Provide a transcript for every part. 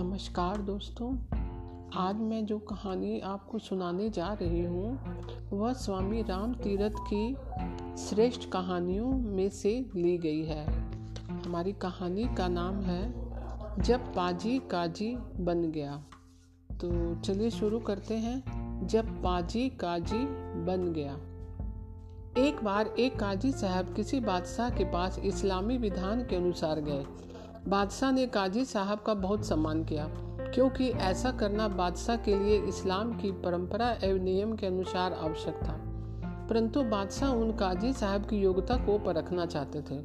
नमस्कार दोस्तों। आज मैं जो कहानी आपको सुनाने जा रही हूँ, वह स्वामी राम तीरथ की श्रेष्ठ कहानियों में से ली गई है। हमारी कहानी का नाम है, जब पाजी काजी बन गया। तो चलिए शुरू करते हैं, जब पाजी काजी बन गया। एक बार एक काजी साहब किसी बादशाह के पास इस्लामी विधान के अनुसार गए। बादशाह ने काजी साहब का बहुत सम्मान किया, क्योंकि ऐसा करना बादशाह के लिए इस्लाम की परंपरा एवं नियम के अनुसार आवश्यक था। परंतु बादशाह उन काजी साहब की योग्यता को परखना चाहते थे।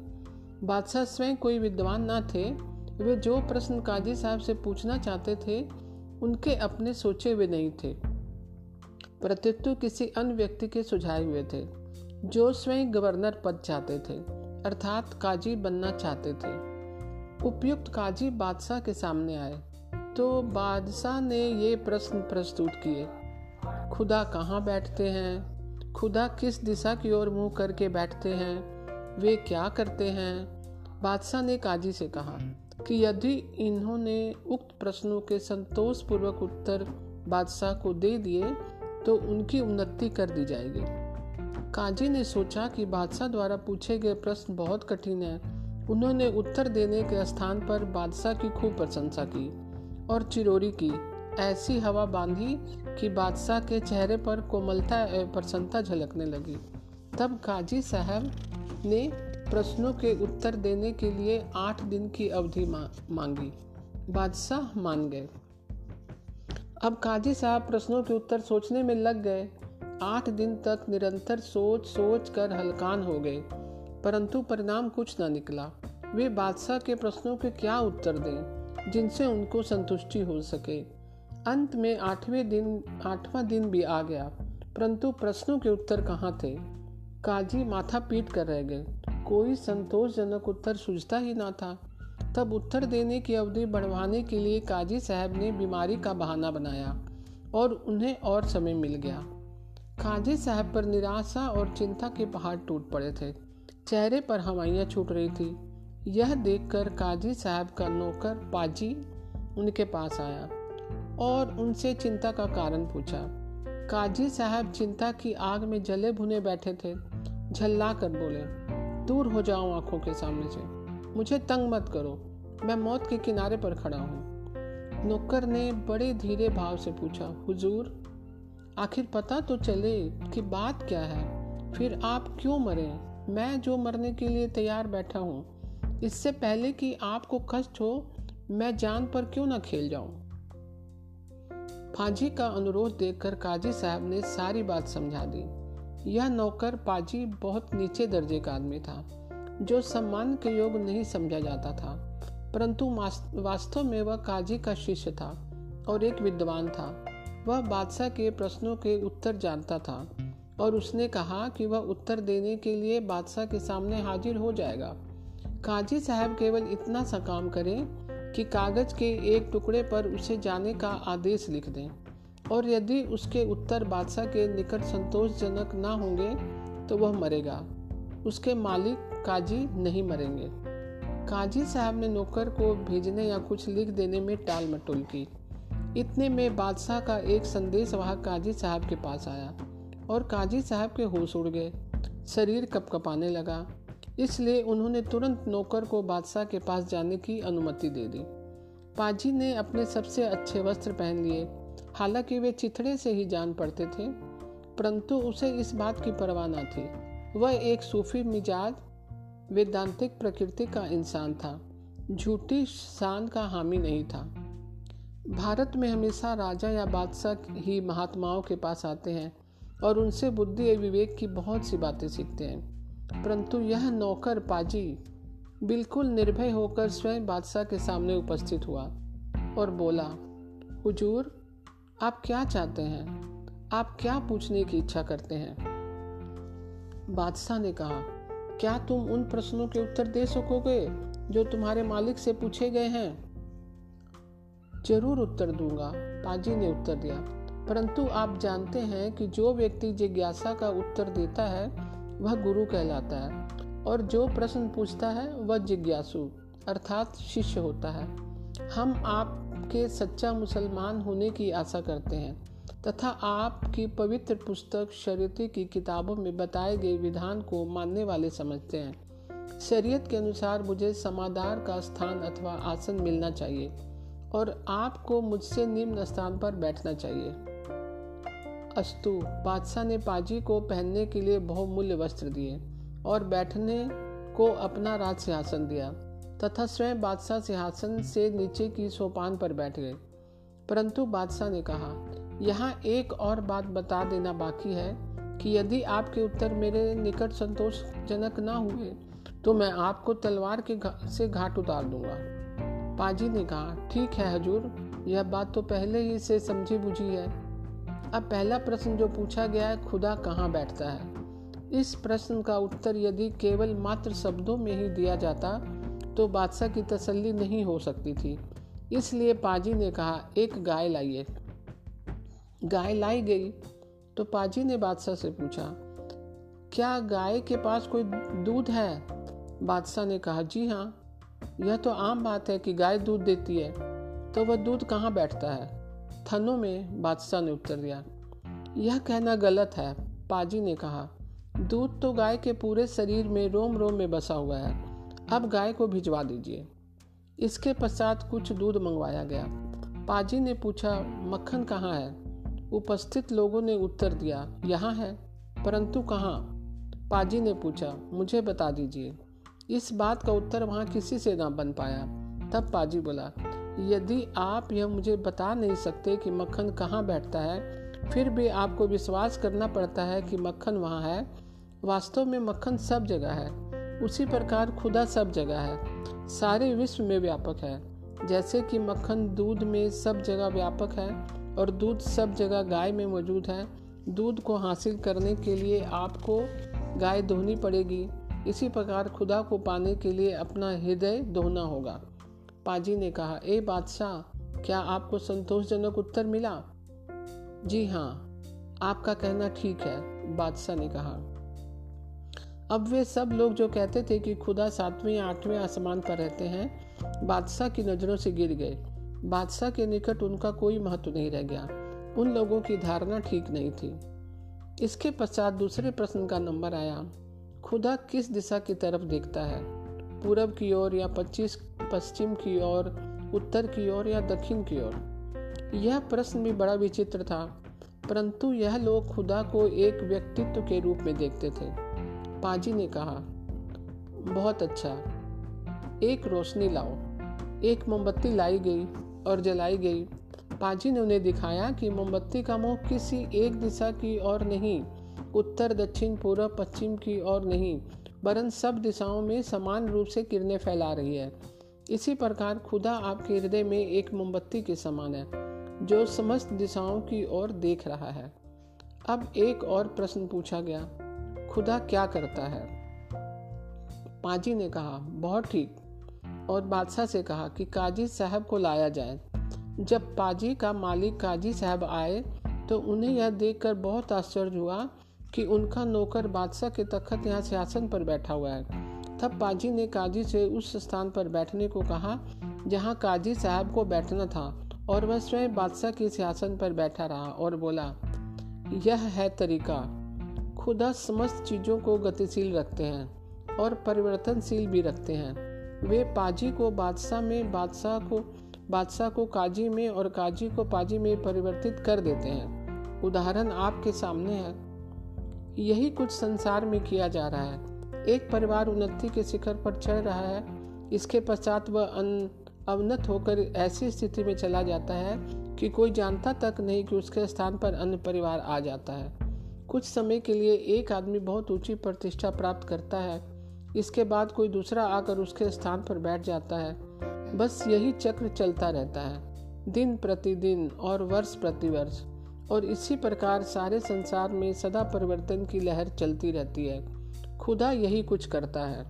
बादशाह स्वयं कोई विद्वान न थे, वे जो प्रश्न काजी साहब से पूछना चाहते थे, उनके अपने सोचे हुए नहीं थे। प्रत्युत्व किसी अन्य व्यक्ति के सुझाए हुए थे, जो स्वयं गवर्नर पद चाहते थे, अर्थात काजी बनना चाहते थे। उपयुक्त काजी बादशाह के सामने आए। तो बादशाह ने ये प्रश्न प्रस्तुत किए। खुदा कहाँ बैठते हैं? खुदा किस दिशा की ओर मुँह करके बैठते हैं? वे क्या करते हैं? बादशाह ने काजी से कहा कि यदि इन्होंने उक्त प्रश्नों के संतोषपूर्वक उत्तर बादशाह को दे दिए तो उनकी उन्नति कर दी जाएगी। काजी ने सोचा कि बादशाह द्वारा पूछे गए प्रश्न बहुत कठिन है उन्होंने उत्तर देने के स्थान पर बादशाह की खूब प्रशंसा की और चिरोरी की। ऐसी हवा बांधी कि बादशाह के चेहरे पर कोमलता एवं प्रसन्नता झलकने लगी। तब काजी साहब ने प्रश्नों के उत्तर देने के लिए आठ दिन की अवधि मांगी। बादशाह मान गए। अब काजी साहब प्रश्नों के उत्तर सोचने में लग गए। आठ दिन तक निरंतर सोच सोच कर हलकान हो गए। परंतु परिणाम कुछ न निकला। वे बादशाह के प्रश्नों के क्या उत्तर दें, जिनसे उनको संतुष्टि हो सके। अंत में आठवें दिन, आठवां दिन भी आ गया, परंतु प्रश्नों के उत्तर कहाँ थे? काजी माथा पीट कर रह गए। कोई संतोषजनक उत्तर सूझता ही ना था। तब उत्तर देने की अवधि बढ़वाने के लिए काजी साहब ने बीमारी का बहाना बनाया और उन्हें और समय मिल गया। काजी साहब पर निराशा और चिंता के पहाड़ टूट पड़े थे। चेहरे पर हवाइयाँ छूट रही थी। यह देखकर काजी साहब का नौकर पाजी उनके पास आया और उनसे चिंता का कारण पूछा। काजी साहब चिंता की आग में जले भुने बैठे थे। झल्ला कर बोले, दूर हो जाओ आँखों के सामने से। मुझे तंग मत करो। मैं मौत के किनारे पर खड़ा हूँ। नौकर ने बड़े धीरे भाव से पूछा, हुजूर, आखिर पता तो चले कि बात क्या है? फिर आप क्यों मरे? मैं जो मरने के लिए तैयार बैठा हूँ, इससे पहले कि आपको कष्ट हो, मैं जान पर क्यों ना खेल जाऊँ? फाजी का अनुरोध देखकर काजी साहब ने सारी बात समझा दी। यह नौकर पाजी बहुत नीचे दर्जे का आदमी था, जो सम्मान के योग नहीं समझा जाता था, परंतु वास्तव में वह काजी का शिष्य था और एक विद्वान था। वह बादशाह के प्रश्नों के उत्तर जानता था। और उसने कहा कि वह उत्तर देने के लिए बादशाह के सामने हाजिर हो जाएगा। काजी साहब केवल इतना सा काम करें कि कागज़ के एक टुकड़े पर उसे जाने का आदेश लिख दें। और यदि उसके उत्तर बादशाह के निकट संतोषजनक ना होंगे तो वह मरेगा। उसके मालिक काजी नहीं मरेंगे। काजी साहब ने नौकर को भेजने या कुछ लिख देने में टाल मटोल की। इतने में बादशाह का एक संदेश वहाँ काजी साहब के पास आया। और काजी साहब के होश उड़ गए। शरीर कपकपाने लगा। इसलिए उन्होंने तुरंत नौकर को बादशाह के पास जाने की अनुमति दे दी। पाजी ने अपने सबसे अच्छे वस्त्र पहन लिए। हालाँकि वे चिथड़े से ही जान पड़ते थे, परंतु उसे इस बात की परवाह न थी। वह एक सूफी मिजाज, वेदांतिक प्रकृति का इंसान था। झूठी शान का हामी नहीं था। भारत में हमेशा राजा या बादशाह ही महात्माओं के पास आते हैं। और उनसे बुद्धि एवं विवेक की बहुत सी बातें सीखते हैं। परंतु यह नौकर पाजी बिल्कुल निर्भय होकर स्वयं बादशाह के सामने उपस्थित हुआ और बोला, हुजूर, आप क्या चाहते हैं? आप क्या पूछने की इच्छा करते हैं? बादशाह ने कहा, क्या तुम उन प्रश्नों के उत्तर दे सकोगे जो तुम्हारे मालिक से पूछे गए हैं? ज़रूर उत्तर दूँगा, पाजी ने उत्तर दिया। परंतु आप जानते हैं कि जो व्यक्ति जिज्ञासा का उत्तर देता है, वह गुरु कहलाता है, और जो प्रश्न पूछता है, वह जिज्ञासु, अर्थात शिष्य होता है। हम आपके सच्चा मुसलमान होने की आशा करते हैं, तथा आपकी पवित्र पुस्तक शरीयती की किताबों में बताए गए विधान को मानने वाले समझते हैं। शरीयत के अनुसार मुझे समादार का स्थान अथवा आसन मिलना चाहिए, और आपको मुझसे निम्न स्थान पर बैठना चाहिए। अस्तु बादशाह ने पाजी को पहनने के लिए बहुमूल्य वस्त्र दिए और बैठने को अपना राज सिंहासन दिया। तथा स्वयं बादशाह सिंहासन से नीचे की सोपान पर बैठ गए। परंतु बादशाह ने कहा यहाँ एक और बात बता देना बाकी है कि यदि आपके उत्तर मेरे निकट संतोषजनक न हुए तो मैं आपको तलवार के घा, से घाट उतार दूँगा। पाजी ने कहा ठीक है हजूर यह बात तो पहले ही से समझी बुझी है। अब पहला प्रश्न जो पूछा गया है, खुदा कहाँ बैठता है? इस प्रश्न का उत्तर यदि केवल मात्र शब्दों में ही दिया जाता तो बादशाह की तसल्ली नहीं हो सकती थी। इसलिए पाजी ने कहा, एक गाय लाइए। गाय लाई गई तो पाजी ने बादशाह से पूछा, क्या गाय के पास कोई दूध है? बादशाह ने कहा, जी हाँ। यह तो आम बात है कि गाय दूध देती है तो वह दूध कहाँ बैठता है? थनों में बादशाह ने उत्तर दिया, यह कहना गलत है, पाजी ने कहा। दूध तो गाय के पूरे शरीर में रोम रोम में बसा हुआ है। अब गाय को भिजवा दीजिए। इसके पश्चात कुछ दूध मंगवाया गया। पाजी ने पूछा, मक्खन कहाँ है? उपस्थित लोगों ने उत्तर दिया, यहाँ है, परंतु कहाँ? पाजी ने पूछा, मुझे बता दीजिए। इस बात का उत्तर वहाँ किसी से ना बन पाया। तब पाजी बोला यदि आप यह मुझे बता नहीं सकते कि मक्खन कहाँ बैठता है, फिर भी आपको विश्वास करना पड़ता है कि मक्खन वहाँ है। वास्तव में मक्खन सब जगह है। उसी प्रकार खुदा सब जगह है। सारे विश्व में व्यापक है। जैसे कि मक्खन दूध में सब जगह व्यापक है और दूध सब जगह गाय में मौजूद है। दूध को हासिल करने के लिए आपको गाय दोहनी पड़ेगी। इसी प्रकार खुदा को पाने के लिए अपना हृदय दोहना होगा। पाजी ने कहा, ए बादशाह, क्या आपको संतोषजनक उत्तर मिला? जी हाँ आपका कहना ठीक है, बादशाह ने कहा। अब वे सब लोग जो कहते थे कि खुदा सातवें, आठवें आसमान पर रहते हैं, बादशाह की नज़रों से गिर गए। बादशाह के निकट उनका कोई महत्व नहीं रह गया। उन लोगों की धारणा ठीक नहीं थी। इसके पश्चात दूसरे प्रश्न का नंबर आया, खुदा किस दिशा की तरफ़ देखता है? पूरब की ओर या पच्चीस, पश्चिम की ओर, उत्तर की ओर या दक्षिण की ओर? यह प्रश्न भी बड़ा विचित्र था, परंतु यह लोग खुदा को एक व्यक्तित्व के रूप में देखते थे। पाजी ने कहा, बहुत अच्छा। एक रोशनी लाओ। एक मोमबत्ती लाई गई और जलाई गई पाजी ने उन्हें दिखाया कि मोमबत्ती का मुँह किसी एक दिशा की ओर नहीं, उत्तर, दक्षिण पूर्व पश्चिम की ओर नहीं वरन सब दिशाओं में समान रूप से किरणें फैला रही है। इसी प्रकार खुदा आपके हृदय में एक मोमबत्ती के समान है, जो समस्त दिशाओं की ओर देख रहा है। अब एक और प्रश्न पूछा गया, खुदा क्या करता है? पाजी ने कहा, बहुत ठीक। और बादशाह से कहा कि काजी साहब को लाया जाए। जब पाजी का मालिक काजी साहब आए तो उन्हें यह देखकर बहुत आश्चर्य हुआ कि उनका नौकर बादशाह के तखत यहाँ सिंहासन पर बैठा हुआ है। तब पाजी ने काजी से उस स्थान पर बैठने को कहा, जहाँ काजी साहब को बैठना था, और वह स्वयं बादशाह के सिंहासन पर बैठा रहा और बोला, यह है तरीका। खुदा समस्त चीज़ों को गतिशील रखते हैं और परिवर्तनशील भी रखते हैं। वे पाजी को बादशाह में, बादशाह को बादशाह को काजी में और काजी को पाजी में परिवर्तित कर देते हैं। उदाहरण आपके सामने है। यही कुछ संसार में किया जा रहा है। एक परिवार उन्नति के शिखर पर चढ़ रहा है। इसके पश्चात वह अवनत होकर ऐसी स्थिति में चला जाता है कि कोई जानता तक नहीं कि उसके स्थान पर अन्य परिवार आ जाता है। कुछ समय के लिए एक आदमी बहुत ऊँची प्रतिष्ठा प्राप्त करता है। इसके बाद कोई दूसरा आकर उसके स्थान पर बैठ जाता है। बस यही चक्र चलता रहता है। दिन प्रतिदिन और वर्ष प्रतिवर्ष। और इसी प्रकार सारे संसार में सदा परिवर्तन की लहर चलती रहती है। खुदा यही कुछ करता है।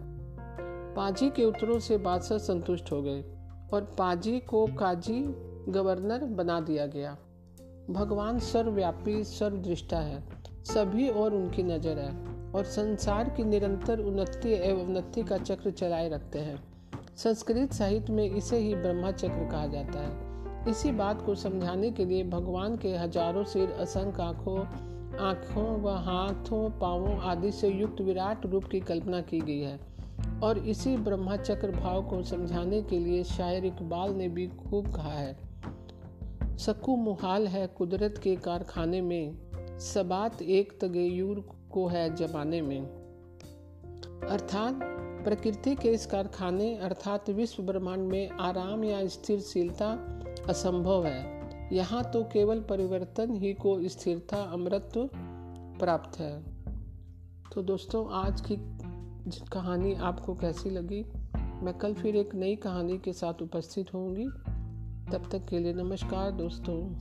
पाजी के उत्तरों से बादशाह संतुष्ट हो गए और पाजी को काजी गवर्नर बना दिया गया। भगवान सर्वव्यापी, सर्वदृष्टा है। सभी और उनकी नज़र है और संसार की निरंतर उन्नति एवं उन्नति का चक्र चलाए रखते हैं। संस्कृत साहित्य में इसे ही ब्रह्मा चक्र कहा जाता है। इसी बात को समझाने के लिए भगवान के हज़ारों सिर, असंख्य आँखों, आँखों व हाथों, पावों आदि से युक्त विराट रूप की कल्पना की गई है। और इसी ब्रह्माचक्र भाव को समझाने के लिए शायर इकबाल ने भी खूब कहा है। सकू मुहाल है कुदरत के कारखाने में, सबात एक तगेयूर को है जमाने में। अर्थात, प्रकृति के इस कारखाने, अर्थात विश्व ब्रह्मांड में आराम या स्थिरशीलता असंभव है। यहाँ तो केवल परिवर्तन ही को स्थिरता अमृत प्राप्त है। तो दोस्तों, आज की कहानी आपको कैसी लगी? मैं कल फिर एक नई कहानी के साथ उपस्थित होंगी। तब तक के लिए नमस्कार दोस्तों।